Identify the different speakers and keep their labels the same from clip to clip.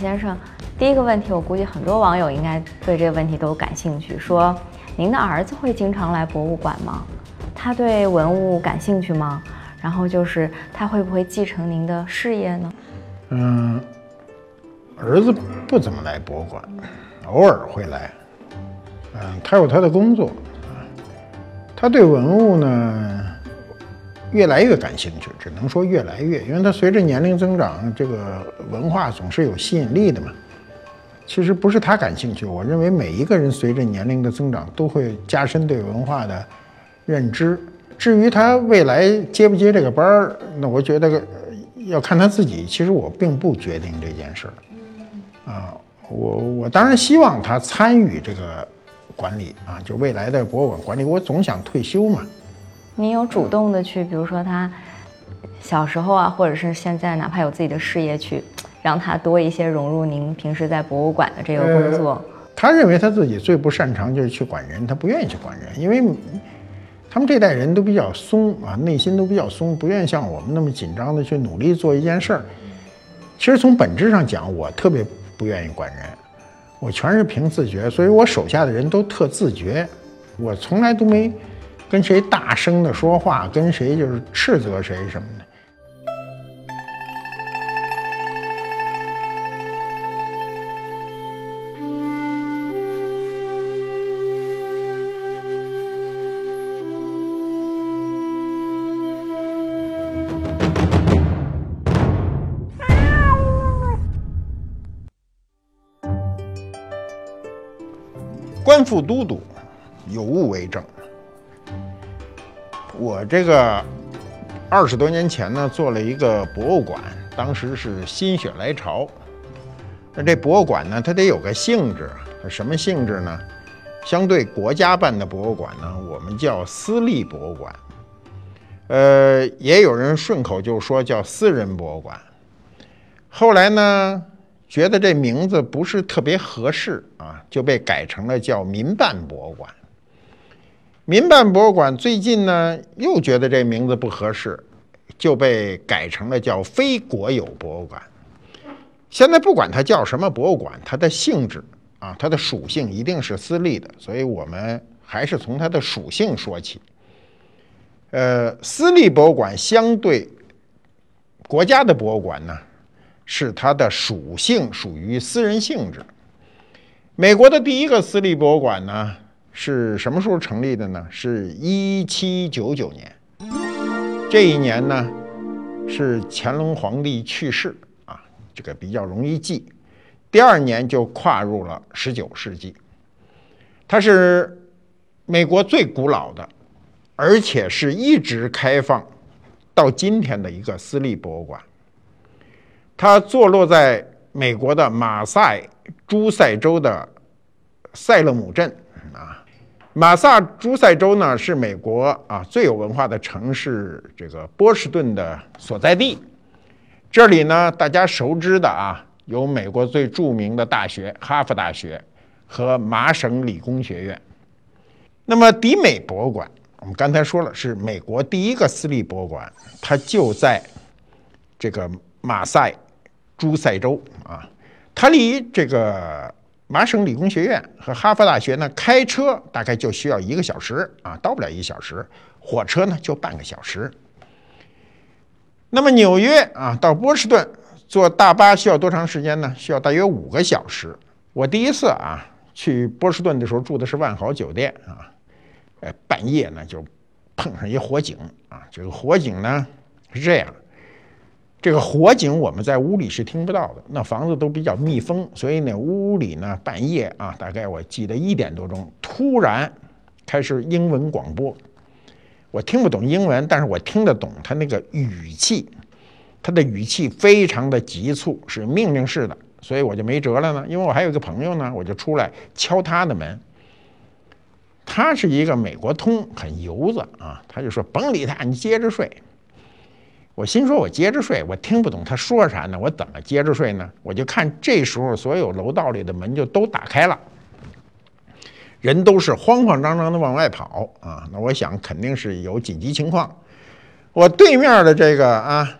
Speaker 1: 先生，第一个问题，我估计很多网友应该对这个问题都感兴趣。说，您的儿子会经常来博物馆吗？他对文物感兴趣吗？然后就是他会不会继承您的事业呢？
Speaker 2: 嗯，儿子不怎么来博物馆，偶尔会来。嗯，他有他的工作，他对文物呢越来越感兴趣，只能说越来越，因为他随着年龄增长，这个文化总是有吸引力的嘛。其实不是他感兴趣，我认为每一个人随着年龄的增长都会加深对文化的认知。至于他未来接不接这个班儿，那我觉得要看他自己。其实我并不决定这件事儿啊，我我当然希望他参与这个。管理啊，就未来的博物馆管理，我总想退休嘛。
Speaker 1: 您有主动的去，比如说他小时候啊，或者是现在，哪怕有自己的事业，去让他多一些融入您平时在博物馆的这个工作。
Speaker 2: 他认为他自己最不擅长就是去管人，他不愿意去管人，因为他们这代人都比较松啊，内心都比较松，不愿意像我们那么紧张的去努力做一件事儿。其实从本质上讲，我特别不愿意管人。我全是凭自觉，所以我手下的人都特自觉，我从来都没跟谁大声的说话，跟谁就是斥责谁什么的。官复都督，有物为证。我这个二十多年前呢，做了一个博物馆，当时是心血来潮。那这博物馆呢，它得有个性质，什么性质呢？相对国家办的博物馆呢，我们叫私立博物馆。呃，也有人顺口就说叫私人博物馆。后来呢？觉得这名字不是特别合适啊，就被改成了叫民办博物馆。民办博物馆最近呢又觉得这名字不合适，就被改成了叫非国有博物馆。现在不管它叫什么博物馆，它的性质啊，它的属性一定是私立的，所以我们还是从它的属性说起。呃，私立博物馆相对国家的博物馆呢？是它的属性属于私人性质。美国的第一个私立博物馆呢，是什么时候成立的呢？是一七九九年。这一年呢，是乾隆皇帝去世啊，这个比较容易记。第二年就跨入了十九世纪。它是美国最古老的，而且是一直开放到今天的一个私立博物馆。它坐落在美国的马赛诸塞州的塞勒姆镇啊，马萨诸塞州呢是美国啊最有文化的城市，这个波士顿的所在地。这里呢，大家熟知的啊，有美国最著名的大学哈佛大学和麻省理工学院。那么迪美博物馆，我们刚才说了，是美国第一个私立博物馆，它就在这个马赛。诸塞州啊，它离这个麻省理工学院和哈佛大学呢，开车大概就需要一个小时啊，到不了一小时；火车呢就半个小时。那么纽约啊到波士顿坐大巴需要多长时间呢？需要大约五个小时。我第一次啊去波士顿的时候住的是万豪酒店啊，呃半夜呢就碰上一火警啊，这个火警呢是这样。这个火警我们在屋里是听不到的，那房子都比较密封，所以呢屋里呢半夜啊，大概我记得一点多钟，突然开始英文广播，我听不懂英文，但是我听得懂他那个语气，他的语气非常的急促，是命令式的，所以我就没辙了呢，因为我还有一个朋友呢，我就出来敲他的门，他是一个美国通，很油子啊，他就说甭理他，你接着睡。我心说，我接着睡，我听不懂他说啥呢，我怎么接着睡呢？我就看这时候所有楼道里的门就都打开了，人都是慌慌张张的往外跑啊！那我想肯定是有紧急情况。我对面的这个啊，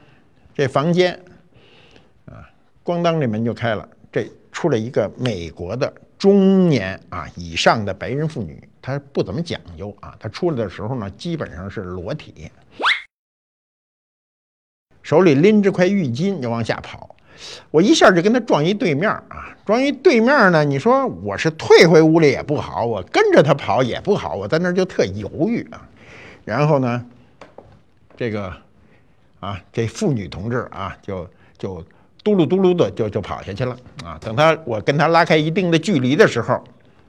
Speaker 2: 这房间啊，咣当这门就开了，这出了一个美国的中年啊以上的白人妇女，她不怎么讲究啊，她出来的时候呢，基本上是裸体，手里拎着块浴巾就往下跑。我一下就跟他撞一对面啊，撞一对面呢。你说我是退回屋里也不好，我跟着他跑也不好，我在那儿就特犹豫啊。然后呢，这个啊，这妇女同志啊，就就嘟噜嘟噜的就就跑下去了啊。等他我跟他拉开一定的距离的时候，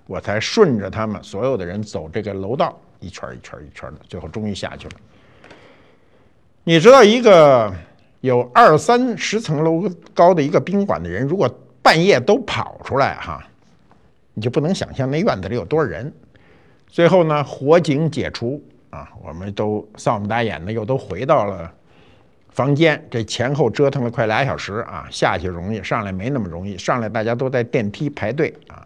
Speaker 2: 我才顺着他们所有的人走这个楼道，一圈一圈一圈的，最后终于下去了。你知道一个？有二三十层楼高的一个宾馆的人，如果半夜都跑出来哈，你就不能想象那院子里有多少人。最后呢，火警解除啊，我们都丧不打眼的又都回到了房间。这前后折腾了快俩小时啊，下去容易，上来没那么容易。上来大家都在电梯排队啊。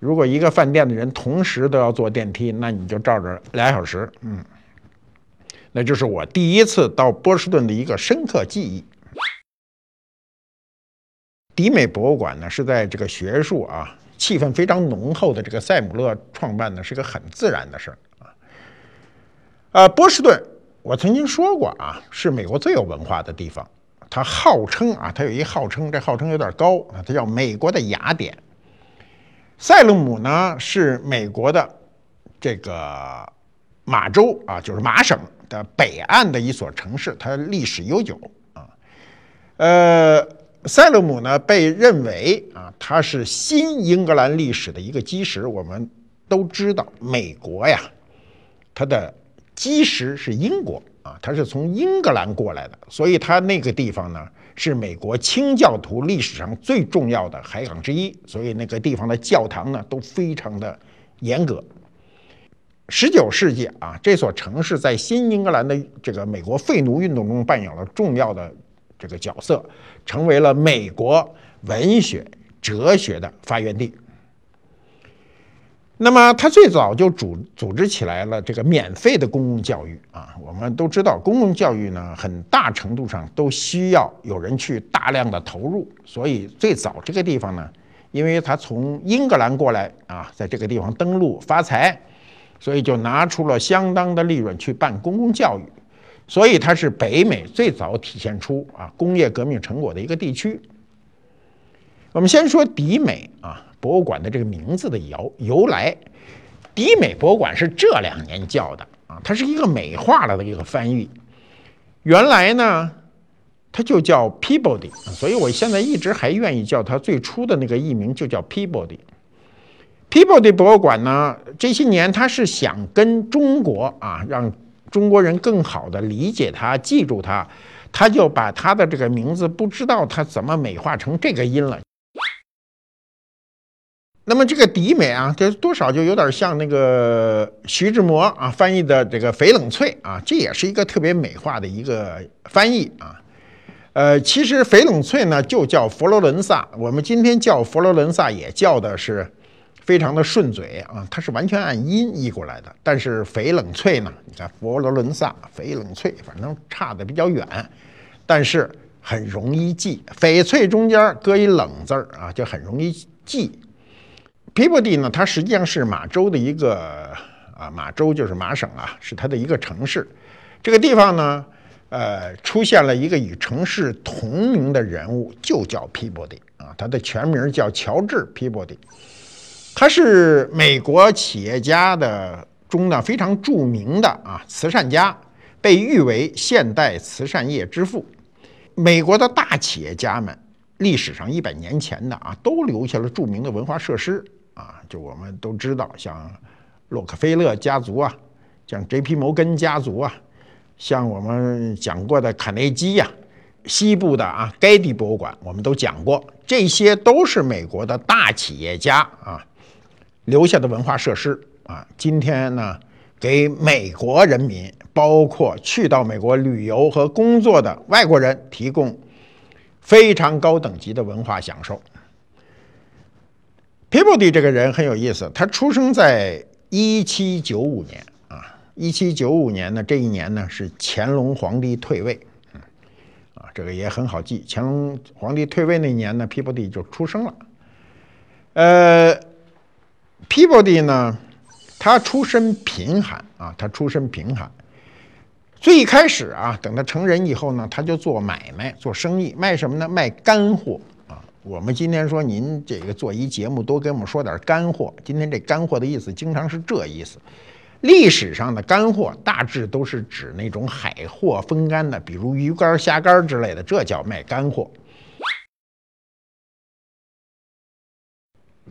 Speaker 2: 如果一个饭店的人同时都要坐电梯，那你就照着俩小时，嗯。那就是我第一次到波士顿的一个深刻记忆。迪美博物馆呢是在这个学术啊气氛非常浓厚的这个塞姆勒创办的，是个很自然的事儿啊。呃，波士顿我曾经说过啊，是美国最有文化的地方。它号称啊，它有一号称，这号称有点高啊，它叫美国的雅典。塞勒姆呢是美国的这个马州啊，就是马省。的北岸的一所城市，它历史悠久啊。呃，塞勒姆呢被认为啊，它是新英格兰历史的一个基石。我们都知道，美国呀，它的基石是英国啊，它是从英格兰过来的，所以它那个地方呢是美国清教徒历史上最重要的海港之一，所以那个地方的教堂呢都非常的严格。十九世纪啊，这所城市在新英格兰的这个美国废奴运动中扮演了重要的这个角色，成为了美国文学、哲学的发源地。那么，他最早就组组织起来了这个免费的公共教育啊。我们都知道，公共教育呢，很大程度上都需要有人去大量的投入，所以最早这个地方呢，因为他从英格兰过来啊，在这个地方登陆发财。所以就拿出了相当的利润去办公共教育，所以它是北美最早体现出啊工业革命成果的一个地区。我们先说迪美啊博物馆的这个名字的由由来，迪美博物馆是这两年叫的啊，它是一个美化了的一个翻译。原来呢，它就叫 Peabody，所以我现在一直还愿意叫它最初的那个译名就叫 Peabody。Peabody 博物馆呢，这些年他是想跟中国啊，让中国人更好的理解它、记住它，他就把他的这个名字不知道他怎么美化成这个音了。那么这个迪美啊，这多少就有点像那个徐志摩啊翻译的这个翡冷翠啊，这也是一个特别美化的一个翻译啊。呃，其实翡冷翠呢就叫佛罗伦萨，我们今天叫佛罗伦萨也叫的是。非常的顺嘴啊，它是完全按音译过来的。但是翡冷翠呢？你看佛罗伦萨、翡冷翠，反正差的比较远，但是很容易记。翡翠中间搁一冷字儿啊，就很容易记。皮博蒂呢，它实际上是马州的一个啊，马州就是麻省啊，是它的一个城市。这个地方呢，呃，出现了一个与城市同名的人物，就叫皮博蒂啊，他的全名叫乔治皮博蒂。他是美国企业家的中呢非常著名的啊慈善家，被誉为现代慈善业之父。美国的大企业家们历史上一百年前的啊都留下了著名的文化设施啊，就我们都知道，像洛克菲勒家族啊，像 J.P. 摩根家族啊，像我们讲过的卡内基呀，西部的啊盖蒂博物馆，我们都讲过，这些都是美国的大企业家啊。留下的文化设施啊，今天呢，给美国人民，包括去到美国旅游和工作的外国人，提供非常高等级的文化享受。皮博迪这个人很有意思，他出生在一七九五年啊，一七九五年呢，这一年呢是乾隆皇帝退位，啊，这个也很好记，乾隆皇帝退位那年呢，皮博迪就出生了。呃，Peabody 呢，他出身贫寒啊，他出身贫寒。最一开始啊，等他成人以后呢，他就做买卖、做生意，卖什么呢？卖干货啊。我们今天说您这个做一节目，多给我们说点干货。今天这干货的意思，经常是这意思。历史上的干货大致都是指那种海货风干的，比如鱼干、虾干之类的，这叫卖干货。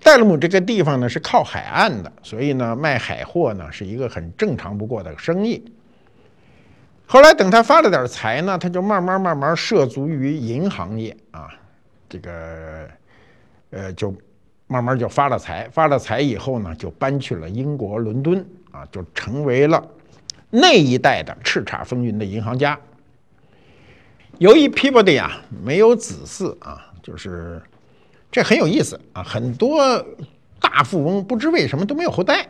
Speaker 2: 戴勒姆这个地方呢是靠海岸的，所以呢卖海货呢是一个很正常不过的生意。后来等他发了点财呢，他就慢慢慢慢涉足于银行业啊，这个呃就慢慢就发了财，发了财以后呢就搬去了英国伦敦啊，就成为了那一代的叱咤风云的银行家。由于 Peabody 啊没有子嗣啊，就是。这很有意思啊！很多大富翁不知为什么都没有后代。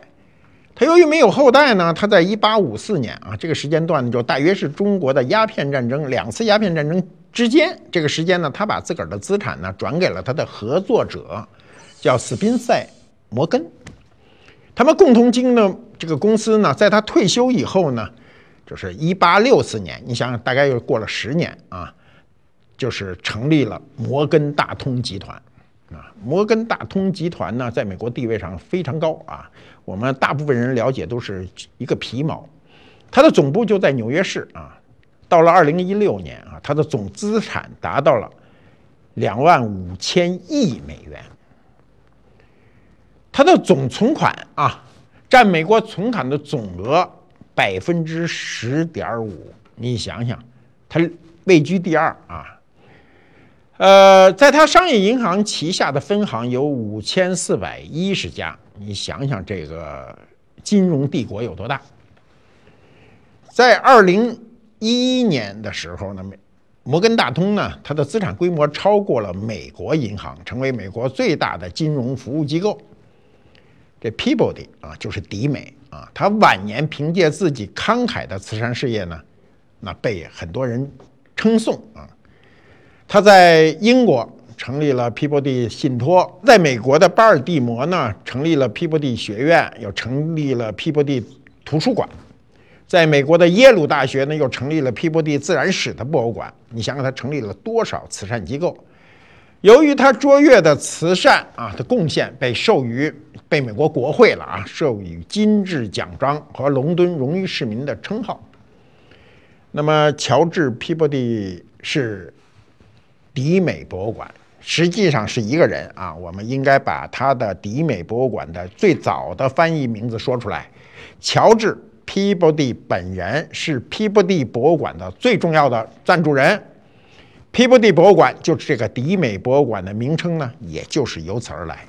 Speaker 2: 他由于没有后代呢，他在一八五四年啊这个时间段呢，就大约是中国的鸦片战争两次鸦片战争之间这个时间呢，他把自个儿的资产呢转给了他的合作者，叫斯宾塞摩根。他们共同经营的这个公司呢，在他退休以后呢，就是一八六四年，你想想，大概又过了十年啊，就是成立了摩根大通集团。啊，摩根大通集团呢，在美国地位上非常高啊。我们大部分人了解都是一个皮毛，它的总部就在纽约市啊。到了二零一六年啊，它的总资产达到了两万五千亿美元，它的总存款啊，占美国存款的总额百分之十点五。你想想，它位居第二啊。呃，在他商业银行旗下的分行有五千四百一十家，你想想这个金融帝国有多大？在二零一一年的时候呢，摩根大通呢，它的资产规模超过了美国银行，成为美国最大的金融服务机构。这 Peabody 啊，就是迪美啊，他晚年凭借自己慷慨的慈善事业呢，那被很多人称颂啊。他在英国成立了 Peabody 信托，在美国的巴尔的摩呢成立了 Peabody 学院，又成立了 Peabody 图书馆，在美国的耶鲁大学呢又成立了 Peabody 自然史的博物馆。你想想，他成立了多少慈善机构？由于他卓越的慈善啊的贡献，被授予被美国国会了啊，授予金质奖章和伦敦荣誉市民的称号。那么，乔治 Peabody 是。迪美博物馆实际上是一个人啊，我们应该把他的迪美博物馆的最早的翻译名字说出来。乔治·皮博蒂本人是皮博蒂博物馆的最重要的赞助人。皮博蒂博物馆就是这个迪美博物馆的名称呢，也就是由此而来。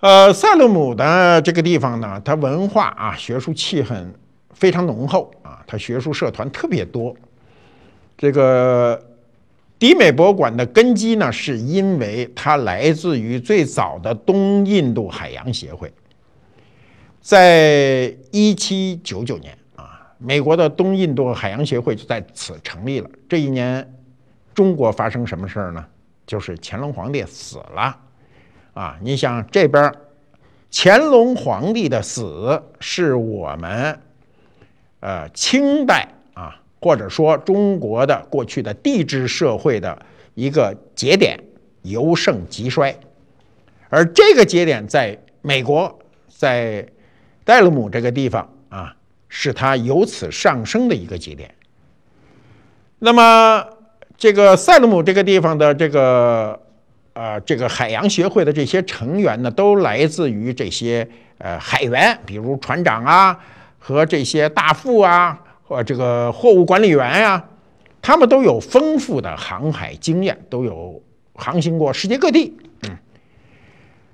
Speaker 2: 呃，塞勒姆的这个地方呢，它文化啊、学术气氛非常浓厚啊，它学术社团特别多。这个。迪美博物馆的根基呢，是因为它来自于最早的东印度海洋协会。在一七九九年啊，美国的东印度海洋协会就在此成立了。这一年，中国发生什么事儿呢？就是乾隆皇帝死了。啊，你想这边，乾隆皇帝的死是我们，呃，清代。或者说，中国的过去的帝制社会的一个节点由盛及衰，而这个节点在美国，在戴勒姆这个地方啊，是它由此上升的一个节点。那么，这个塞勒姆这个地方的这个呃这个海洋协会的这些成员呢，都来自于这些呃海员，比如船长啊和这些大副啊。或这个货物管理员呀，他们都有丰富的航海经验，都有航行过世界各地。嗯，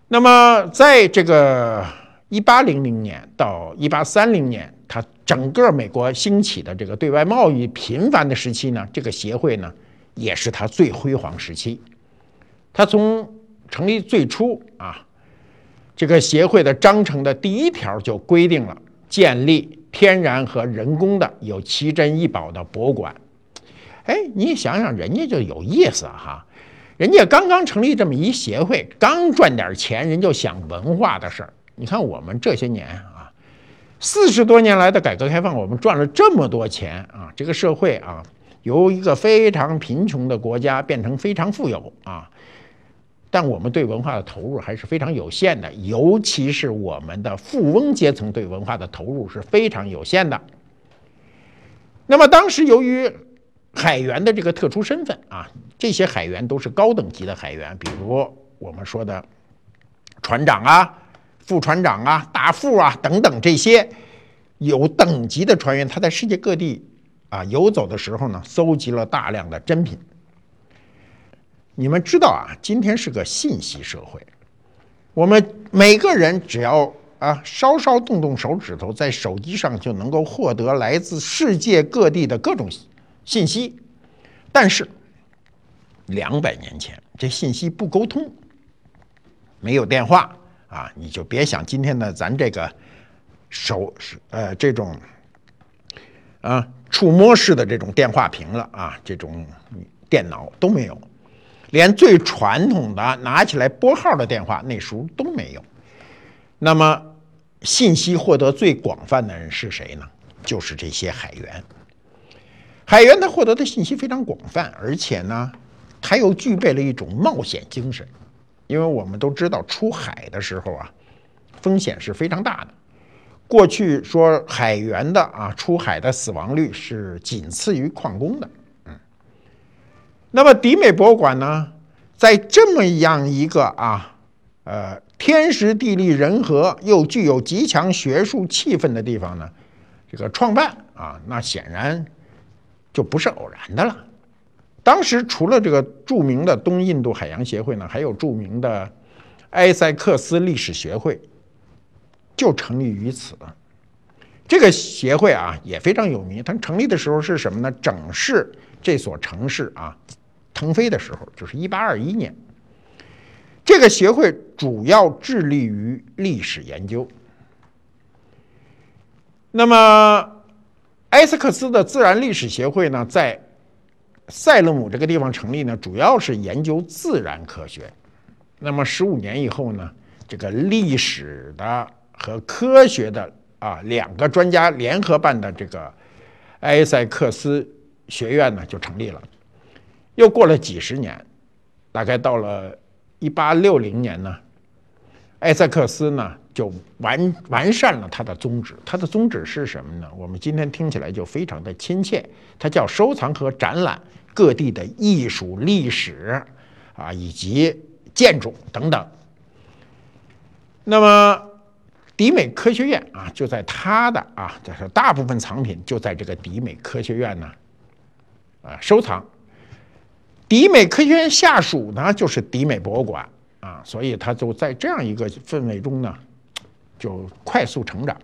Speaker 2: 那么在这个一八零零年到一八三零年，它整个美国兴起的这个对外贸易频繁的时期呢，这个协会呢也是它最辉煌时期。它从成立最初啊，这个协会的章程的第一条就规定了建立。天然和人工的有奇珍异宝的博物馆，哎，你想想，人家就有意思哈。人家刚刚成立这么一协会，刚赚点钱，人就想文化的事儿。你看我们这些年啊，四十多年来的改革开放，我们赚了这么多钱啊，这个社会啊，由一个非常贫穷的国家变成非常富有啊。但我们对文化的投入还是非常有限的，尤其是我们的富翁阶层对文化的投入是非常有限的。那么当时由于海员的这个特殊身份啊，这些海员都是高等级的海员，比如我们说的船长啊、副船长啊、大副啊等等这些有等级的船员，他在世界各地啊游走的时候呢，搜集了大量的珍品。你们知道啊，今天是个信息社会，我们每个人只要啊稍稍动动手指头，在手机上就能够获得来自世界各地的各种信息。但是两百年前，这信息不沟通，没有电话啊，你就别想今天的咱这个手是呃这种啊触摸式的这种电话屏了啊，这种电脑都没有。连最传统的拿起来拨号的电话那时候都没有，那么信息获得最广泛的人是谁呢？就是这些海员。海员他获得的信息非常广泛，而且呢，他又具备了一种冒险精神，因为我们都知道出海的时候啊，风险是非常大的。过去说海员的啊出海的死亡率是仅次于矿工的。那么迪美博物馆呢，在这么样一个啊，呃，天时地利人和又具有极强学术气氛的地方呢，这个创办啊，那显然就不是偶然的了。当时除了这个著名的东印度海洋协会呢，还有著名的埃塞克斯历史学会，就成立于此。这个协会啊也非常有名，它成立的时候是什么呢？整市这所城市啊。腾飞的时候，就是一八二一年。这个协会主要致力于历史研究。那么，埃斯克斯的自然历史协会呢，在塞勒姆这个地方成立呢，主要是研究自然科学。那么，十五年以后呢，这个历史的和科学的啊两个专家联合办的这个埃塞克斯学院呢，就成立了。又过了几十年，大概到了一八六零年呢，艾塞克斯呢就完完善了他的宗旨。他的宗旨是什么呢？我们今天听起来就非常的亲切。它叫收藏和展览各地的艺术、历史啊，以及建筑等等。那么，迪美科学院啊，就在他的啊，就是大部分藏品就在这个迪美科学院呢，啊，收藏。迪美科学院下属呢，就是迪美博物馆啊，所以它就在这样一个氛围中呢，就快速成长。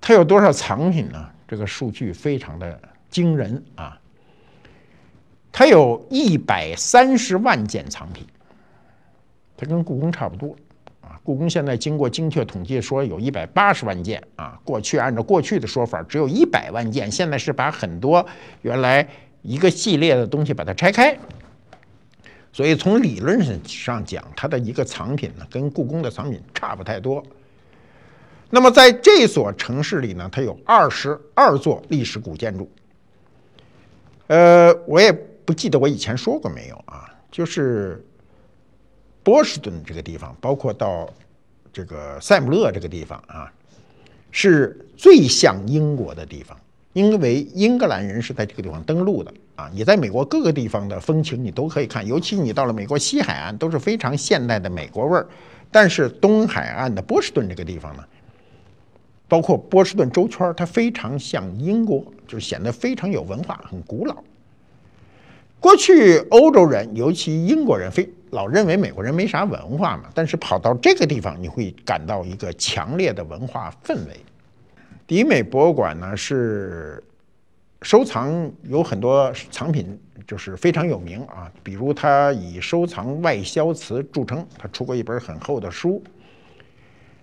Speaker 2: 它有多少藏品呢？这个数据非常的惊人啊！它有一百三十万件藏品，它跟故宫差不多啊。故宫现在经过精确统计，说有一百八十万件啊。过去按照过去的说法，只有一百万件，现在是把很多原来。一个系列的东西把它拆开，所以从理论上讲，它的一个藏品呢，跟故宫的藏品差不太多。那么在这所城市里呢，它有二十二座历史古建筑。呃，我也不记得我以前说过没有啊，就是波士顿这个地方，包括到这个塞姆勒这个地方啊，是最像英国的地方。因为英格兰人是在这个地方登陆的啊，你在美国各个地方的风情你都可以看，尤其你到了美国西海岸都是非常现代的美国味儿，但是东海岸的波士顿这个地方呢，包括波士顿周圈，它非常像英国，就是显得非常有文化，很古老。过去欧洲人，尤其英国人，非老认为美国人没啥文化嘛，但是跑到这个地方，你会感到一个强烈的文化氛围。迪美博物馆呢是收藏有很多藏品，就是非常有名啊。比如它以收藏外销瓷著称，它出过一本很厚的书。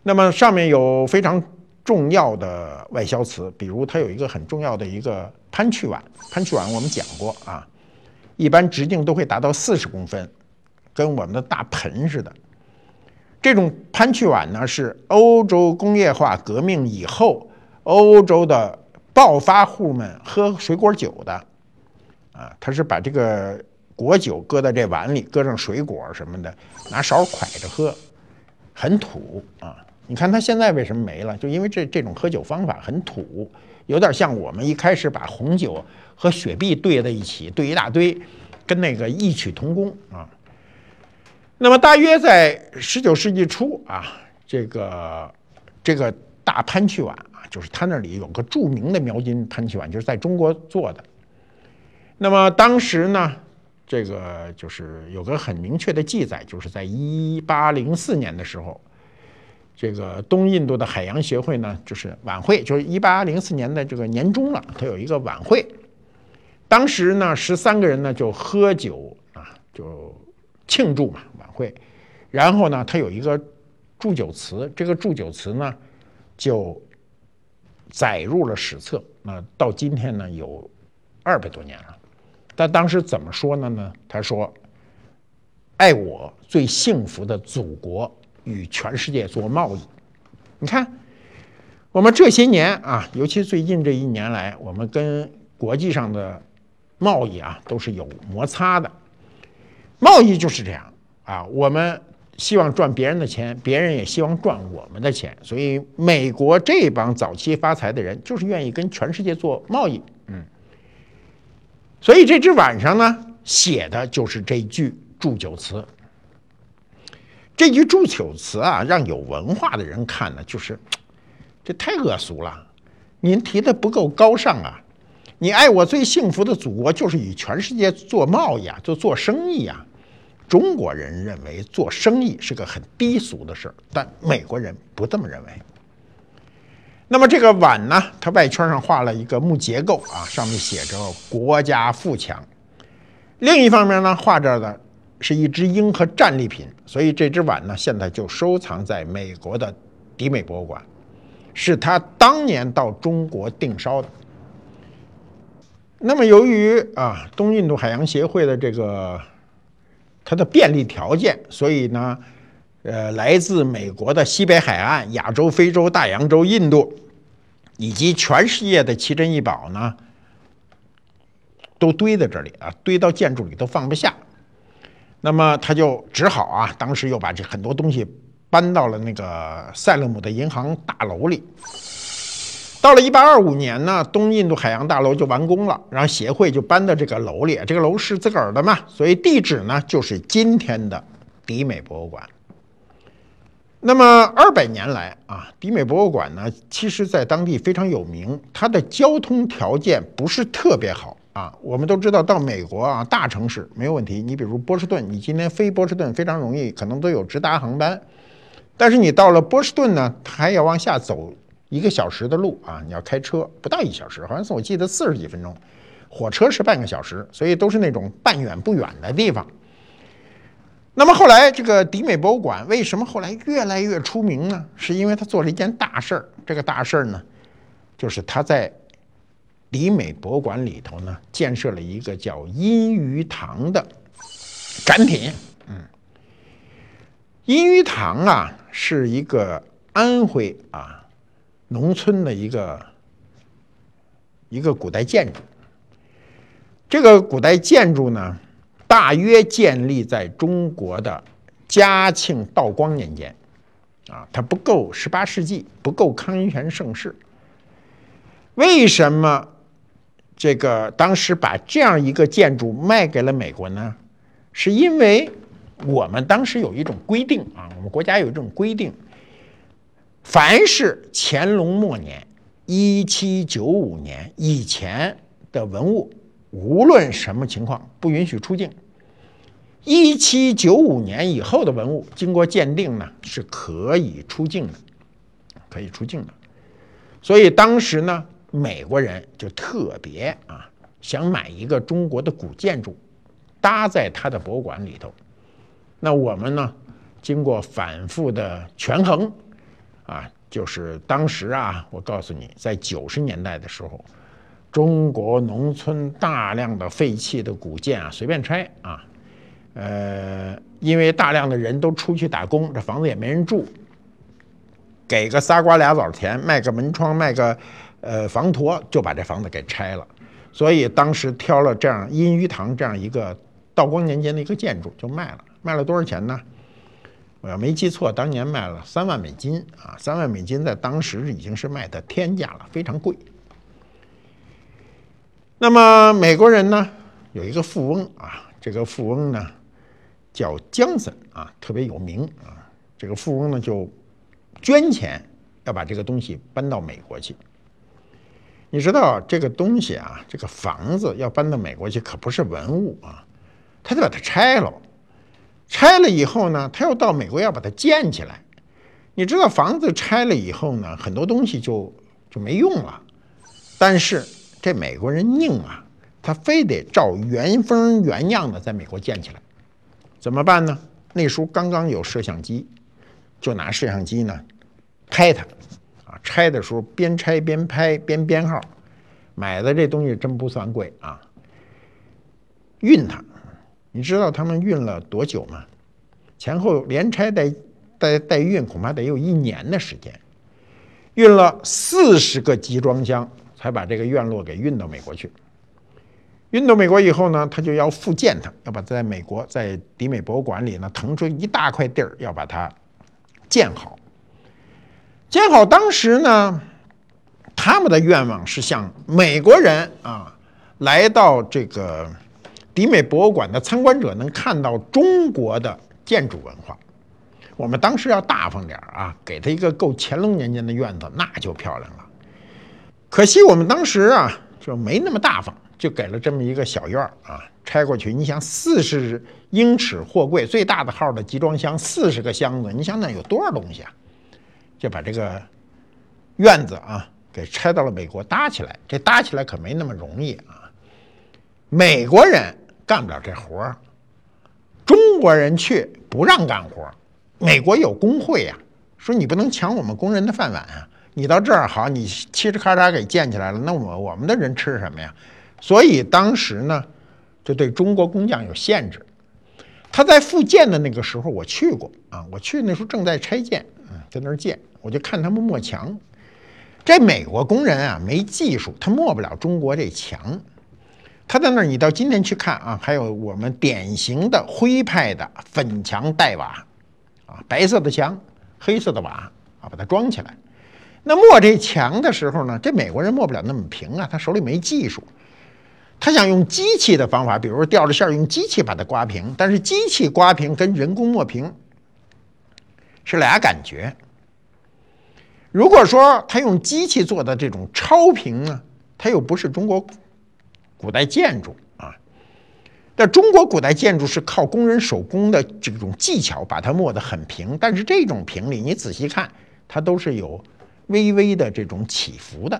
Speaker 2: 那么上面有非常重要的外销瓷，比如它有一个很重要的一个潘趣碗。潘趣碗我们讲过啊，一般直径都会达到四十公分，跟我们的大盆似的。这种潘趣碗呢，是欧洲工业化革命以后欧洲的暴发户们喝水果酒的，啊，他是把这个果酒搁在这碗里，搁上水果什么的，拿勺㧟着喝，很土啊。你看他现在为什么没了？就因为这这种喝酒方法很土，有点像我们一开始把红酒和雪碧兑在一起，兑一大堆，跟那个异曲同工啊。那么大约在十九世纪初啊，这个这个大潘曲碗，就是他那里有个著名的描金潘曲碗，就是在中国做的。那么当时呢，这个就是有个很明确的记载，就是在一八零四年的时候。这个东印度的海洋协会呢，就是晚会，就是一八零四年的这个年终了，他有一个晚会。当时呢，十三个人呢就喝酒啊，就庆祝嘛晚会。然后呢，他有一个祝酒词，这个祝酒词呢就载入了史册。那到今天呢，有二百多年了。他当时怎么说呢？呢，他说：“爱我最幸福的祖国。”与全世界做贸易，你看，我们这些年啊，尤其最近这一年来，我们跟国际上的贸易啊都是有摩擦的。贸易就是这样啊，我们希望赚别人的钱，别人也希望赚我们的钱，所以美国这帮早期发财的人就是愿意跟全世界做贸易，嗯。所以这只晚上呢，写的就是这句祝酒词。这句祝酒词啊，让有文化的人看呢，就是这太恶俗了。您提的不够高尚啊！你爱我最幸福的祖国，就是与全世界做贸易啊，就做生意啊。中国人认为做生意是个很低俗的事儿，但美国人不这么认为。那么这个碗呢，它外圈上画了一个木结构啊，上面写着“国家富强”。另一方面呢，画着的。是一只鹰和战利品，所以这只碗呢，现在就收藏在美国的迪美博物馆，是他当年到中国定烧的。那么，由于啊东印度海洋协会的这个它的便利条件，所以呢，呃，来自美国的西北海岸、亚洲、非洲、大洋洲、印度以及全世界的奇珍异宝呢，都堆在这里啊，堆到建筑里都放不下。那么他就只好啊，当时又把这很多东西搬到了那个塞勒姆的银行大楼里。到了一八二五年呢，东印度海洋大楼就完工了，然后协会就搬到这个楼里。这个楼是自个儿的嘛，所以地址呢就是今天的迪美博物馆。那么二百年来啊，迪美博物馆呢，其实在当地非常有名，它的交通条件不是特别好。啊，我们都知道到美国啊，大城市没有问题。你比如波士顿，你今天飞波士顿非常容易，可能都有直达航班。但是你到了波士顿呢，还要往下走一个小时的路啊，你要开车不到一小时，好像是我记得四十几分钟，火车是半个小时，所以都是那种半远不远的地方。那么后来这个迪美博物馆为什么后来越来越出名呢？是因为他做了一件大事儿。这个大事儿呢，就是他在。迪美博物馆里头呢，建设了一个叫阴鱼堂的展品。嗯，阴鱼堂啊，是一个安徽啊农村的一个一个古代建筑。这个古代建筑呢，大约建立在中国的嘉庆、道光年间。啊，它不够十八世纪，不够康熙乾盛世。为什么？这个当时把这样一个建筑卖给了美国呢，是因为我们当时有一种规定啊，我们国家有一种规定，凡是乾隆末年一七九五年以前的文物，无论什么情况不允许出境；一七九五年以后的文物，经过鉴定呢，是可以出境的，可以出境的。所以当时呢。美国人就特别啊，想买一个中国的古建筑，搭在他的博物馆里头。那我们呢，经过反复的权衡，啊，就是当时啊，我告诉你，在九十年代的时候，中国农村大量的废弃的古建啊，随便拆啊，呃，因为大量的人都出去打工，这房子也没人住，给个仨瓜俩枣钱，卖个门窗，卖个呃房托，就把这房子给拆了。所以当时挑了这样阴鱼堂这样一个道光年间的一个建筑就卖了，卖了多少钱呢？我要没记错，当年卖了三万美金啊，三万美金在当时已经是卖的天价了，非常贵。那么美国人呢，有一个富翁啊，这个富翁呢叫江森啊，特别有名啊。这个富翁呢就捐钱要把这个东西搬到美国去。你知道这个东西啊，这个房子要搬到美国去可不是文物啊，他得把它拆了。拆了以后呢，他要到美国要把它建起来。你知道房子拆了以后呢，很多东西就就没用了，但是。这美国人拧啊，他非得照原封原样的在美国建起来，怎么办呢？那时候刚刚有摄像机，就拿摄像机呢拍它，啊，拆的时候边拆边拍边编号，买的这东西真不算贵啊。运它，你知道他们运了多久吗？前后连拆带带带运，恐怕得有一年的时间，运了四十个集装箱。才把这个院落给运到美国去。运到美国以后呢，他就要复建它，要把在美国在迪美博物馆里呢腾出一大块地儿，要把它建好。建好，当时呢，他们的愿望是向美国人啊来到这个迪美博物馆的参观者能看到中国的建筑文化。我们当时要大方点啊，给他一个够乾隆年间的院子，那就漂亮了。可惜我们当时啊就没那么大方，就给了这么一个小院儿啊，拆过去。你想四十英尺货柜最大的号的集装箱，四十个箱子，你想想有多少东西啊？就把这个院子啊给拆到了美国搭起来。这搭起来可没那么容易啊！美国人干不了这活儿，中国人去不让干活儿。美国有工会呀，说你不能抢我们工人的饭碗啊。你到这儿好，你嘁哧咔嚓给建起来了，那我我们的人吃什么呀？所以当时呢，就对中国工匠有限制。他在复建的那个时候，我去过啊，我去那时候正在拆建，嗯，在那儿建，我就看他们抹墙。这美国工人啊，没技术，他抹不了中国这墙。他在那儿，你到今天去看啊，还有我们典型的徽派的粉墙黛瓦，啊，白色的墙，黑色的瓦啊，把它装起来。那磨这墙的时候呢，这美国人磨不了那么平啊，他手里没技术，他想用机器的方法，比如吊着线用机器把它刮平，但是机器刮平跟人工磨平是俩感觉。如果说他用机器做的这种超平呢，它又不是中国古代建筑啊。但中国古代建筑是靠工人手工的这种技巧把它磨得很平，但是这种平里你仔细看，它都是有。微微的这种起伏的。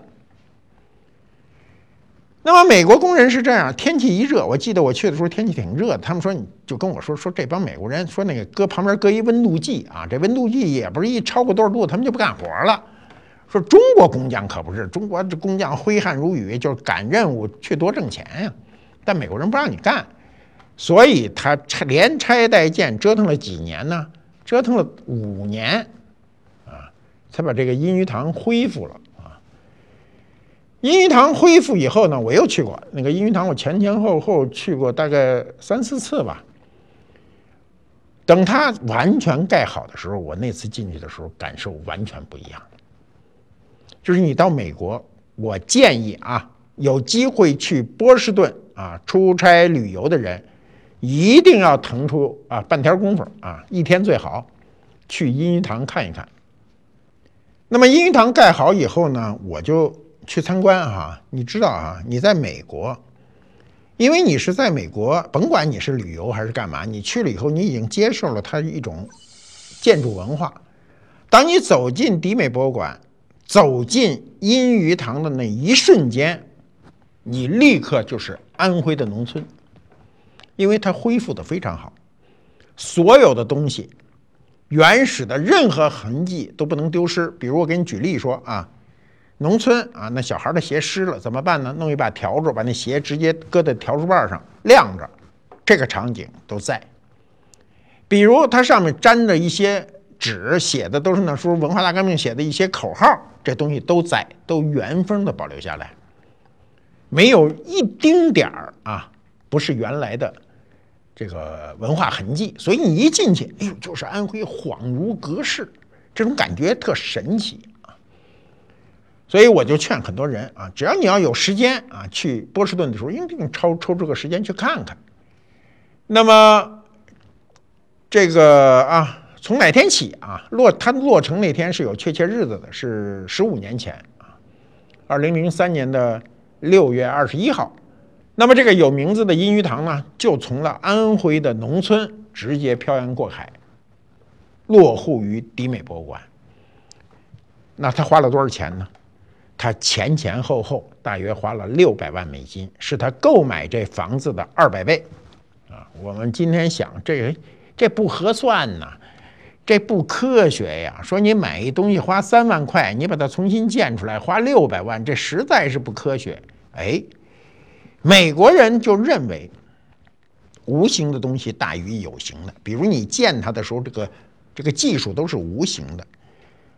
Speaker 2: 那么美国工人是这样，天气一热，我记得我去的时候天气挺热的，他们说你就跟我说说这帮美国人说那个搁旁边搁一温度计啊，这温度计也不是一超过多少度他们就不干活了。说中国工匠可不是，中国这工匠挥汗如雨，就是赶任务去多挣钱呀。但美国人不让你干，所以他拆连拆带建折腾了几年呢？折腾了五年啊。才把这个阴鱼堂恢复了啊！阴鱼堂恢复以后呢，我又去过那个阴鱼堂，我前前后后去过大概三四次吧。等它完全盖好的时候，我那次进去的时候感受完全不一样。就是你到美国，我建议啊，有机会去波士顿啊出差旅游的人，一定要腾出啊半天功夫啊，一天最好去阴鱼堂看一看。那么阴鱼堂盖好以后呢，我就去参观哈。你知道啊，你在美国，因为你是在美国，甭管你是旅游还是干嘛，你去了以后，你已经接受了它一种建筑文化。当你走进迪美博物馆，走进阴鱼塘的那一瞬间，你立刻就是安徽的农村，因为它恢复的非常好，所有的东西。原始的任何痕迹都不能丢失。比如我给你举例说啊，农村啊，那小孩的鞋湿了怎么办呢？弄一把笤帚，把那鞋直接搁在笤帚把上晾着，这个场景都在。比如它上面粘着一些纸，写的都是那时候文化大革命写的一些口号，这东西都在，都原封的保留下来，没有一丁点儿啊，不是原来的这个文化痕迹。所以你一进去，哎呦，就是安徽，恍如隔世，这种感觉特神奇啊。所以我就劝很多人啊，只要你要有时间啊，去波士顿的时候，一定抽抽出个时间去看看。那么，这个啊，从哪天起啊？落它落成那天是有确切日子的，是十五年前啊，二零零三年的六月二十一号。那么这个有名字的阴鱼塘呢，就从了安徽的农村直接漂洋过海，落户于迪美博物馆。那他花了多少钱呢？他前前后后大约花了六百万美金，是他购买这房子的二百倍，啊，我们今天想这这不合算呐，这不科学呀。说你买一东西花三万块，你把它重新建出来花六百万，这实在是不科学。哎，美国人就认为无形的东西大于有形的，比如你建它的时候，这个这个技术都是无形的。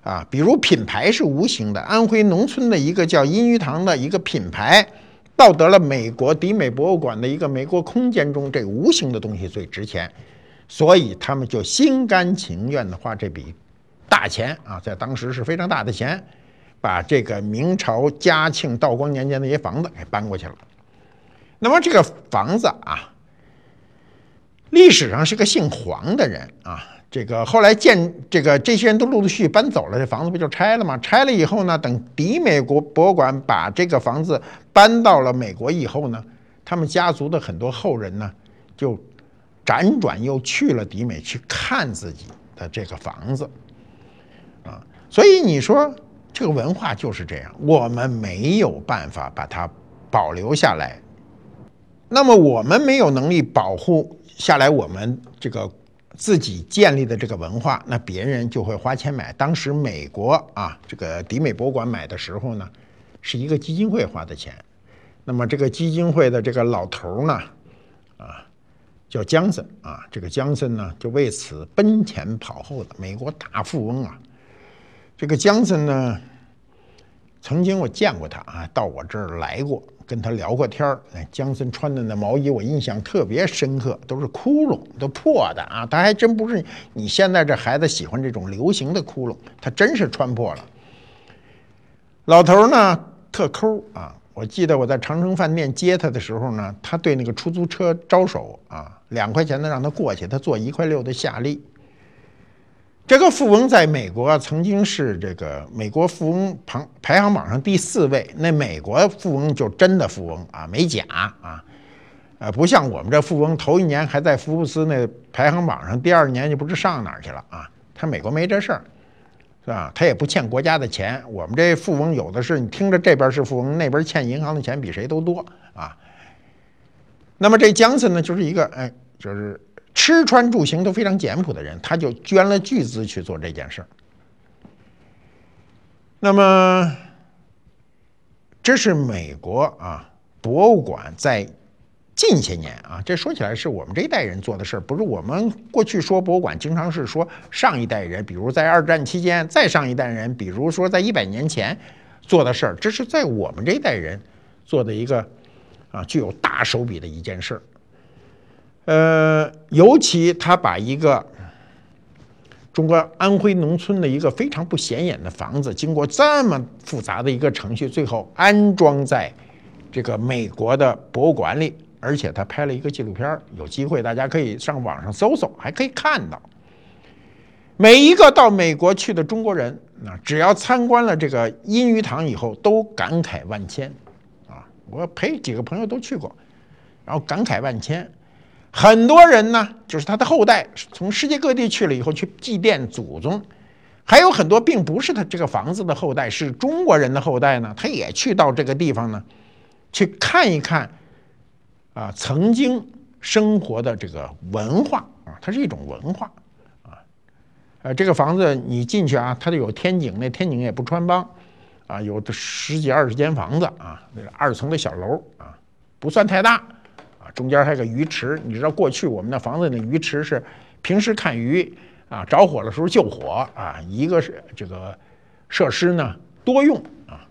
Speaker 2: 啊，比如品牌是无形的，安徽农村的一个叫阴鱼塘的一个品牌，到得了美国迪美博物馆的一个美国空间中，这无形的东西最值钱，所以他们就心甘情愿的花这笔大钱啊，在当时是非常大的钱，把这个明朝嘉庆、道光年间那些房子给搬过去了。那么这个房子啊，历史上是个姓黄的人啊。这个后来建这个这些人都陆陆续续搬走了，这房子不就拆了吗？拆了以后呢，等迪美国博物馆把这个房子搬到了美国以后呢，他们家族的很多后人呢，就辗转又去了迪美去看自己的这个房子，啊，所以你说这个文化就是这样，我们没有办法把它保留下来，那么我们没有能力保护下来我们这个。自己建立的这个文化，那别人就会花钱买。当时美国啊，这个迪美博物馆买的时候呢，是一个基金会花的钱。那么这个基金会的这个老头呢，啊，叫江森啊，这个江森呢就为此奔前跑后的美国大富翁啊。这个江森呢，曾经我见过他啊，到我这儿来过。跟他聊过天儿，哎，江森穿的那毛衣我印象特别深刻，都是窟窿，都破的啊。他还真不是你现在这孩子喜欢这种流行的窟窿，他真是穿破了。老头呢特抠啊，我记得我在长城饭店接他的时候呢，他对那个出租车招手啊，两块钱的让他过去，他做一块六的下利。这个富翁在美国曾经是这个美国富翁排排行榜上第四位。那美国富翁就真的富翁啊，没假啊，呃，不像我们这富翁，头一年还在福布斯那排行榜上，第二年就不知上哪儿去了啊。他美国没这事儿，是吧？他也不欠国家的钱。我们这富翁有的是，你听着这边是富翁，那边欠银行的钱比谁都多啊。那么这江森呢，就是一个哎，就是。吃穿住行都非常简朴的人，他就捐了巨资去做这件事儿。那么，这是美国啊博物馆在近些年啊，这说起来是我们这一代人做的事儿，不是我们过去说博物馆经常是说上一代人，比如在二战期间，再上一代人，比如说在一百年前做的事儿，这是在我们这一代人做的一个啊具有大手笔的一件事。呃，尤其他把一个中国安徽农村的一个非常不显眼的房子，经过这么复杂的一个程序，最后安装在这个美国的博物馆里，而且他拍了一个纪录片有机会大家可以上网上搜搜，还可以看到每一个到美国去的中国人，啊，只要参观了这个阴鱼塘以后，都感慨万千！我陪几个朋友都去过，然后感慨万千。很多人呢，就是他的后代，从世界各地去了以后去祭奠祖宗，还有很多并不是他这个房子的后代，是中国人的后代呢，他也去到这个地方呢，去看一看，啊，曾经生活的这个文化啊，它是一种文化啊，呃，这个房子你进去啊，它就有天井，那天井也不穿帮，啊，有的十几二十间房子啊，那个二层的小楼啊，不算太大啊，中间还有个鱼池。你知道过去我们那房子那鱼池是平时看鱼啊，着火的时候救火啊，一个是这个设施呢多用啊，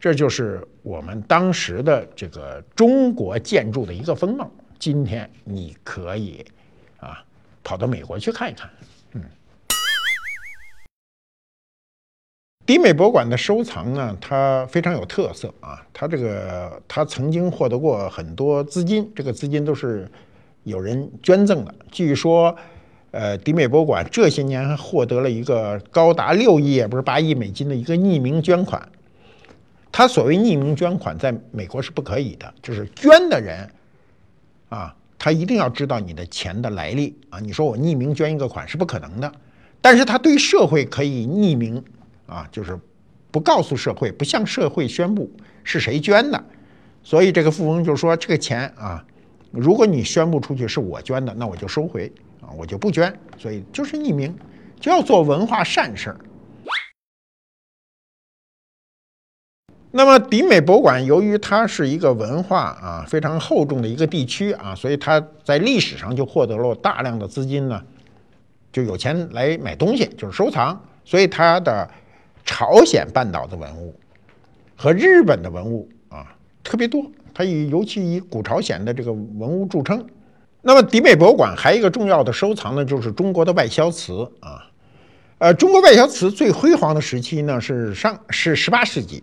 Speaker 2: 这就是我们当时的这个中国建筑的一个风貌。今天你可以啊跑到美国去看一看。迪美博物馆的收藏呢，它非常有特色啊。它这个，它曾经获得过很多资金，这个资金都是有人捐赠的。据说，呃，迪美博物馆这些年还获得了一个高达六亿，也不是八亿美金的一个匿名捐款。它所谓匿名捐款，在美国是不可以的，就是捐的人啊，他一定要知道你的钱的来历啊。你说我匿名捐一个款是不可能的，但是他对社会可以匿名。啊，就是不告诉社会，不向社会宣布是谁捐的，所以这个富翁就说：“这个钱啊，如果你宣布出去是我捐的，那我就收回啊，我就不捐。所以就是匿名，就要做文化善事儿。”那么迪美博物馆由于它是一个文化啊非常厚重的一个地区啊，所以它在历史上就获得了大量的资金呢，就有钱来买东西，就是收藏，所以它的。朝鲜半岛的文物和日本的文物啊特别多，它以尤其以古朝鲜的这个文物著称。那么迪美博物馆还有一个重要的收藏呢，就是中国的外销瓷啊。呃，中国外销瓷最辉煌的时期呢是上是十八世纪，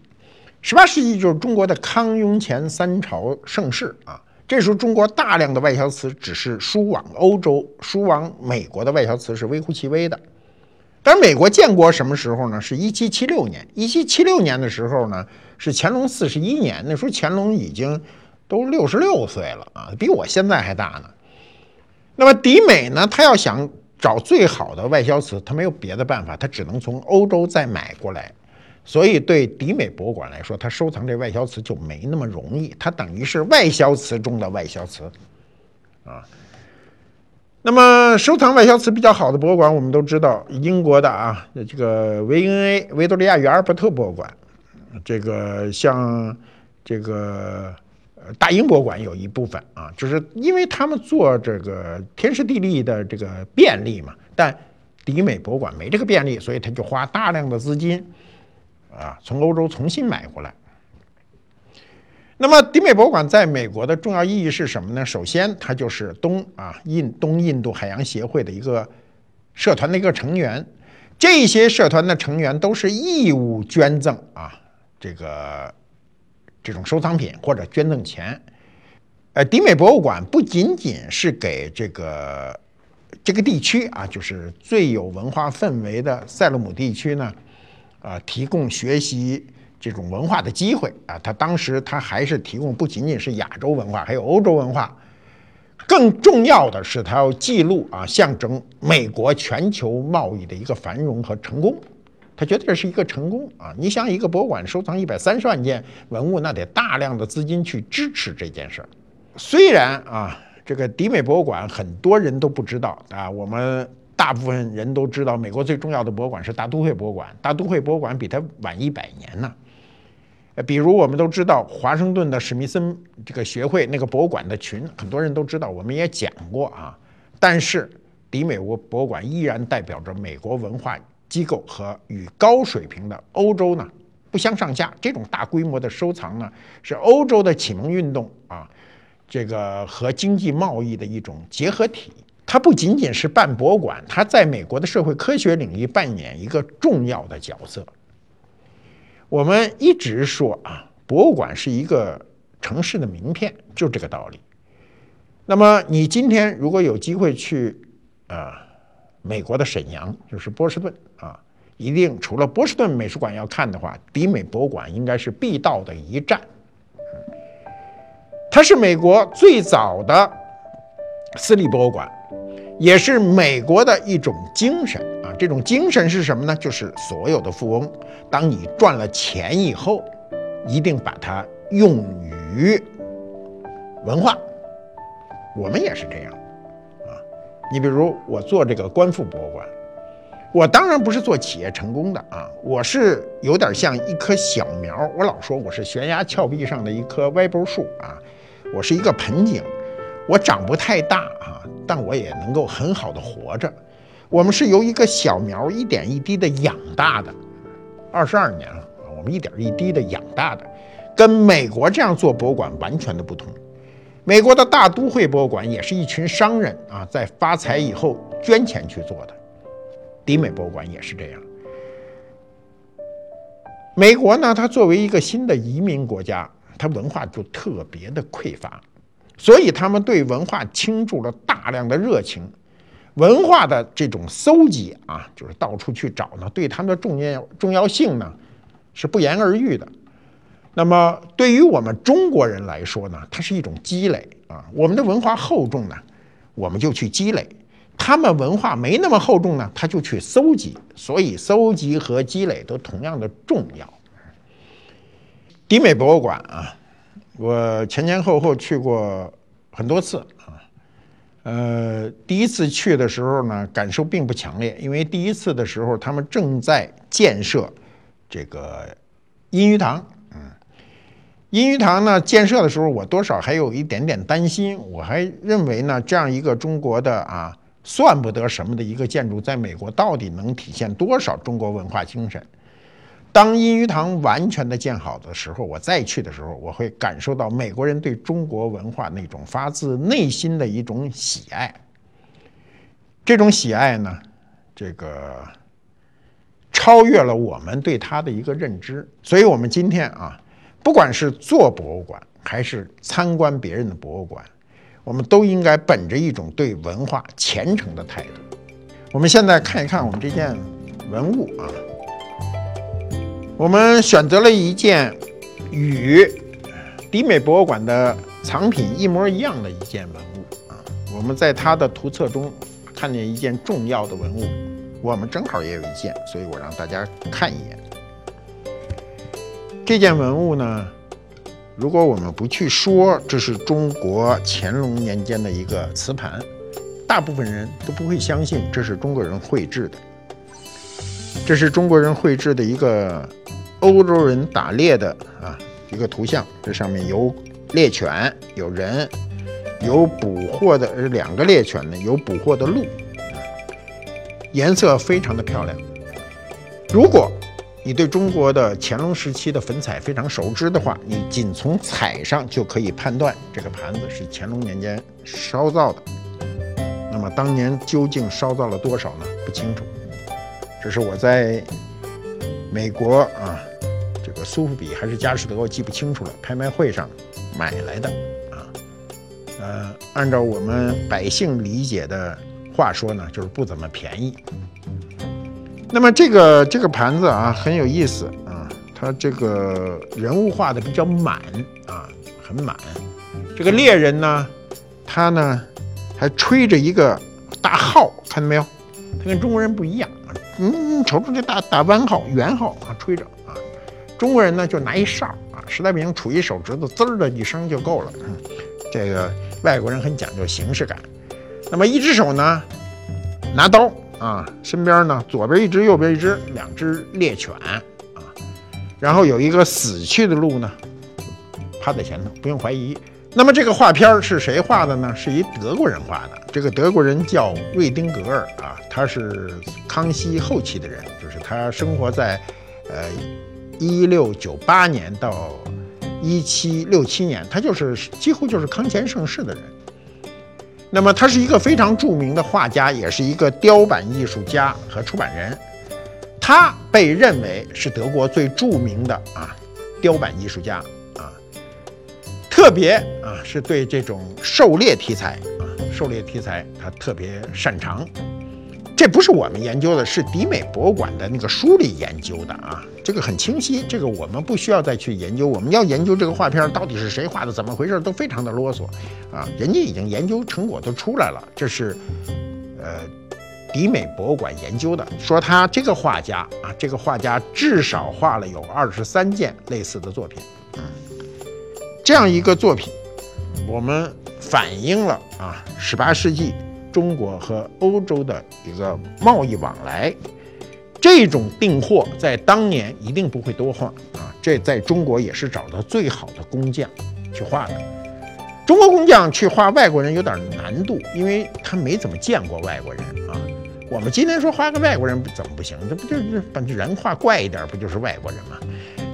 Speaker 2: 十八世纪就是中国的康雍乾三朝盛世啊。这时候中国大量的外销瓷只是输往欧洲、输往美国的外销瓷是微乎其微的。但是美国建国什么时候呢？是一七七六年。一七七六年的时候呢，是乾隆四十一年。那时候乾隆已经都六十六岁了啊，比我现在还大呢。那么迪美呢，他要想找最好的外销瓷，他没有别的办法，他只能从欧洲再买过来。所以对迪美博物馆来说，他收藏这外销瓷就没那么容易。他等于是外销瓷中的外销瓷啊。那么，收藏外销瓷比较好的博物馆，我们都知道，英国的啊，这个维恩 A 维多利亚与阿尔伯特博物馆，这个像这个呃大英博物馆有一部分啊，就是因为他们做这个天时地利的这个便利嘛，但迪美博物馆没这个便利，所以他就花大量的资金啊，从欧洲重新买回来。那么，迪美博物馆在美国的重要意义是什么呢？首先，它就是东啊印东印度海洋协会的一个社团的一个成员。这些社团的成员都是义务捐赠啊，这个这种收藏品或者捐赠钱。呃，迪美博物馆不仅仅是给这个这个地区啊，就是最有文化氛围的塞勒姆地区呢，啊，提供学习。这种文化的机会啊，他当时他还是提供不仅仅是亚洲文化，还有欧洲文化。更重要的是，他要记录啊，象征美国全球贸易的一个繁荣和成功。他觉得这是一个成功啊！你想，一个博物馆收藏一百三十万件文物，那得大量的资金去支持这件事儿。虽然啊，这个迪美博物馆很多人都不知道啊，我们。大部分人都知道，美国最重要的博物馆是大都会博物馆。大都会博物馆比它晚一百年呢。呃比如我们都知道华盛顿的史密森这个学会那个博物馆的群，很多人都知道，我们也讲过啊。但是迪美国博物馆依然代表着美国文化机构和与高水平的欧洲呢不相上下。这种大规模的收藏呢，是欧洲的启蒙运动啊，这个和经济贸易的一种结合体。它不仅仅是办博物馆，它在美国的社会科学领域扮演一个重要的角色。我们一直说啊，博物馆是一个城市的名片，就这个道理。那么你今天如果有机会去啊美国的沈阳，就是波士顿啊，一定除了波士顿美术馆要看的话，迪美博物馆应该是必到的一站。它是美国最早的私立博物馆。也是美国的一种精神！这种精神是什么呢？就是所有的富翁，当你赚了钱以后，一定把它用于文化。我们也是这样啊！你比如我做这个观复博物馆，我当然不是做企业成功的啊，我是有点像一棵小苗。我老说我是悬崖峭壁上的一棵歪脖树啊，我是一个盆景，我长不太大啊，但我也能够很好的活着。我们是由一个小苗一点一滴的养大的，二十二年了，我们一点一滴的养大的，跟美国这样做博物馆完全的不同。美国的大都会博物馆也是一群商人啊，在发财以后捐钱去做的。迪美博物馆也是这样。美国呢，它作为一个新的移民国家，它文化就特别的匮乏，所以他们对文化倾注了大量的热情。文化的这种搜集啊，就是到处去找呢，对他们的重要重要性呢，是不言而喻的。那么对于我们中国人来说呢，它是一种积累啊。我们的文化厚重呢，我们就去积累。他们文化没那么厚重呢，他就去搜集，所以搜集和积累都同样的重要。迪美博物馆啊，我前前后后去过很多次，呃，第一次去的时候呢，感受并不强烈，因为第一次的时候他们正在建设这个阴鱼堂，嗯，阴鱼堂呢建设的时候，我多少还有一点点担心，我还认为呢，这样一个中国的啊。算不得什么的一个建筑，在美国到底能体现多少中国文化精神？当阴鱼堂完全的建好的时候，我再去的时候，我会感受到美国人对中国文化那种发自内心的一种喜爱。这种喜爱呢，这个超越了我们对它的一个认知。所以，我们今天啊，不管是做博物馆，还是参观别人的博物馆。我们都应该本着一种对文化虔诚的态度。我们现在看一看我们这件文物啊，我们选择了一件与迪美博物馆的藏品一模一样的一件文物啊。我们在它的图册中看见一件重要的文物，我们正好也有一件，所以我让大家看一眼这件文物呢。如果我们不去说这是中国乾隆年间的一个瓷盘，大部分人都不会相信这是中国人绘制的。这是中国人绘制的一个欧洲人打猎的啊一个图像，这上面有猎犬，有人，有捕获的两个猎犬呢，有捕获的鹿，颜色非常的漂亮。如果你对中国的乾隆时期的粉彩非常熟知的话，你仅从彩上就可以判断这个盘子是乾隆年间烧造的。那么当年究竟烧造了多少呢？不清楚。这是我在美国啊，这个苏富比还是佳士得，我记不清楚了。拍卖会上买来的啊，呃，按照我们百姓理解的话说呢，就是不怎么便宜。那么这个这个盘子啊很有意思啊，它这个人物画的比较满啊，很满。这个猎人呢，他呢还吹着一个大号，看到没有？他跟中国人不一样，嗯，瞅瞅这大大弯号、圆号啊，吹着啊。中国人呢就拿一哨啊，实在不行杵一手指头，滋儿的一声就够了。这个外国人很讲究形式感。那么一只手呢拿刀。啊，身边呢，左边一只，右边一只，两只猎犬啊，然后有一个死去的鹿呢，趴在前头，不用怀疑。那么这个画片是谁画的呢？是一德国人画的。这个德国人叫瑞丁格尔啊，他是康熙后期的人，就是他生活在呃一六九八年到一七六七年，他就是几乎就是康乾盛世的人。那么他是一个非常著名的画家，也是一个雕版艺术家和出版人。他被认为是德国最著名的啊雕版艺术家，特别啊是对这种狩猎题材啊狩猎题材他特别擅长。这不是我们研究的，是迪美博物馆的那个书里研究的啊。这个很清晰，这个我们不需要再去研究。我们要研究这个画片到底是谁画的，怎么回事，都非常的啰嗦啊。人家已经研究成果都出来了，这是呃迪美博物馆研究的，说他这个画家啊，这个画家至少画了有二十三件类似的作品。嗯，这样一个作品，我们反映了啊十八世纪中国和欧洲的一个贸易往来。这种订货在当年一定不会多画啊，这在中国也是找到最好的工匠去画的。中国工匠去画外国人有点难度，因为他没怎么见过外国人啊。我们今天说画个外国人怎么不行？这不就是把人画怪一点，不就是外国人吗？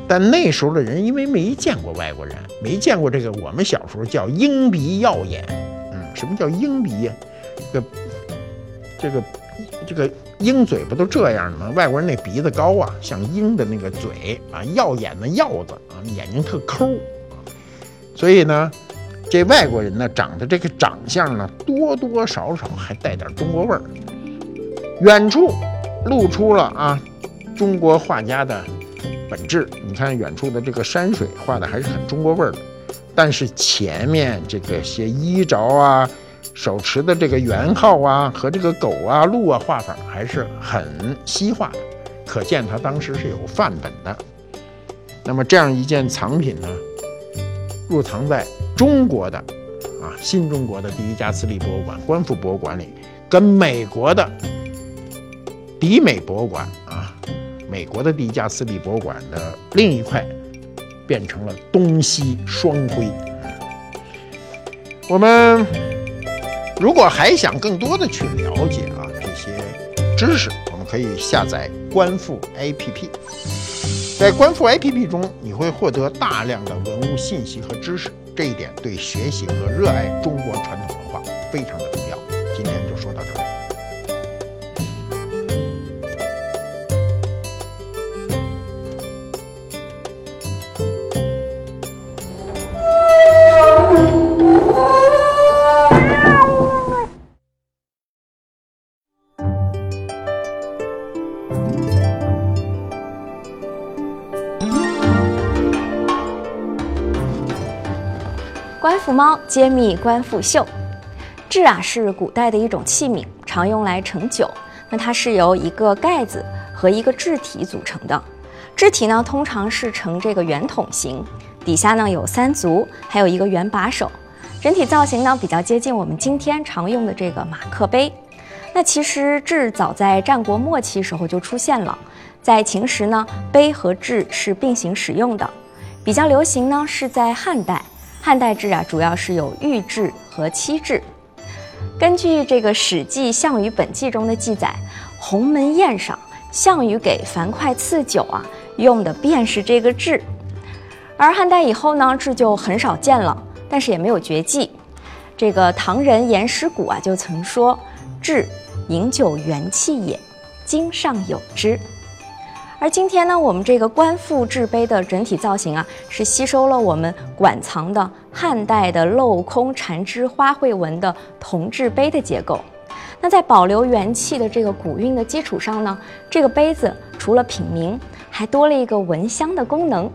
Speaker 2: 但那时候的人因为没见过外国人，没见过这个我们小时候叫鹰鼻耀眼，嗯，什么叫鹰鼻呀？这个这个这个鹰嘴不都这样吗？外国人那鼻子高啊，像鹰的那个嘴啊，耀眼的耀字啊，眼睛特抠啊，所以呢。这外国人呢，长得这个长相呢，多多少少还带点中国味儿。远处露出了啊，中国画家的本质。你看远处的这个山水画的还是很中国味儿的，但是前面这个些衣着啊、手持的这个元号啊和这个狗啊、鹿啊画法还是很西化的，可见他当时是有范本的。那么这样一件藏品呢，入藏在。中国的啊，新中国的第一家私立博物馆——观复博物馆里，跟美国的迪美博物馆啊，美国的第一家私立博物馆的另一块，变成了东西双辉。我们如果还想更多的去了解啊这些知识，我们可以下载观复 APP。在观复 APP 中，你会获得大量的文物信息和知识。这一点对学习和热爱中国传统文化非常的重要。今天就说到这儿。
Speaker 1: 揭秘官复秀，制啊是古代的一种器皿，常用来盛酒。那它是由一个盖子和一个制体组成的。制体呢通常是呈这个圆筒形，底下呢有三足，还有一个圆把手。整体造型呢比较接近我们今天常用的这个马克杯。那其实制早在战国末期时候就出现了，在秦时呢杯和制是并行使用的，比较流行呢是在汉代。汉代制啊，主要是有玉制和漆制。根据这个《史记·项羽本纪》中的记载，鸿门宴上，项羽给樊哙赐酒啊，用的便是这个制。而汉代以后呢，制就很少见了，但是也没有绝迹。这个唐人颜师古啊，就曾说：“制，饮酒元气也，今尚有之。”而今天呢，我们这个官复制杯的整体造型啊，是吸收了我们馆藏的汉代的镂空缠枝花卉纹的铜制杯的结构。那在保留元气的这个古韵的基础上呢，这个杯子除了品茗，还多了一个闻香的功能。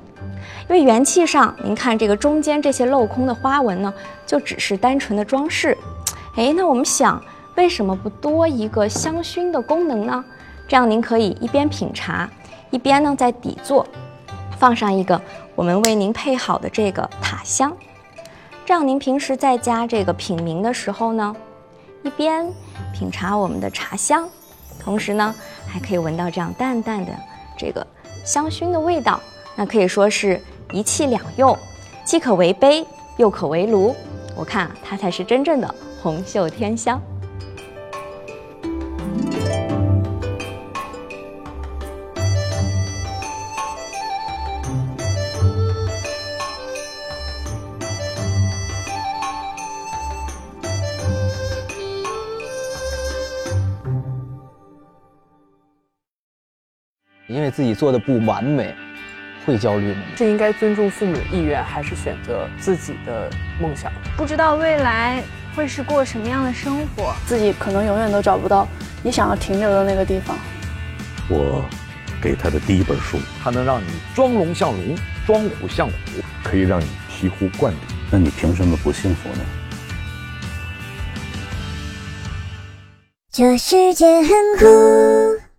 Speaker 1: 因为元气上，您看这个中间这些镂空的花纹呢，就只是单纯的装饰。哎，那我们想，为什么不多一个香薰的功能呢？这样您可以一边品茶。一边呢，在底座放上一个我们为您配好的这个塔香，这样您平时在家这个品茗的时候呢，一边品茶我们的茶香，同时呢，还可以闻到这样淡淡的这个香薰的味道，那可以说是一气两用，既可为杯，又可为炉。我看它才是真正的红袖添香。
Speaker 3: 因为自己做的不完美，会焦虑吗？
Speaker 4: 是应该尊重父母的意愿，还是选择自己的梦想？
Speaker 5: 不知道未来会是过什么样的生活，
Speaker 6: 自己可能永远都找不到你想要停留的那个地方。
Speaker 7: 我给他的第一本书，
Speaker 8: 它能让你装龙像龙，装虎像虎，
Speaker 7: 可以让你醍醐灌顶。
Speaker 9: 那你凭什么不幸福呢？
Speaker 10: 这世界很酷。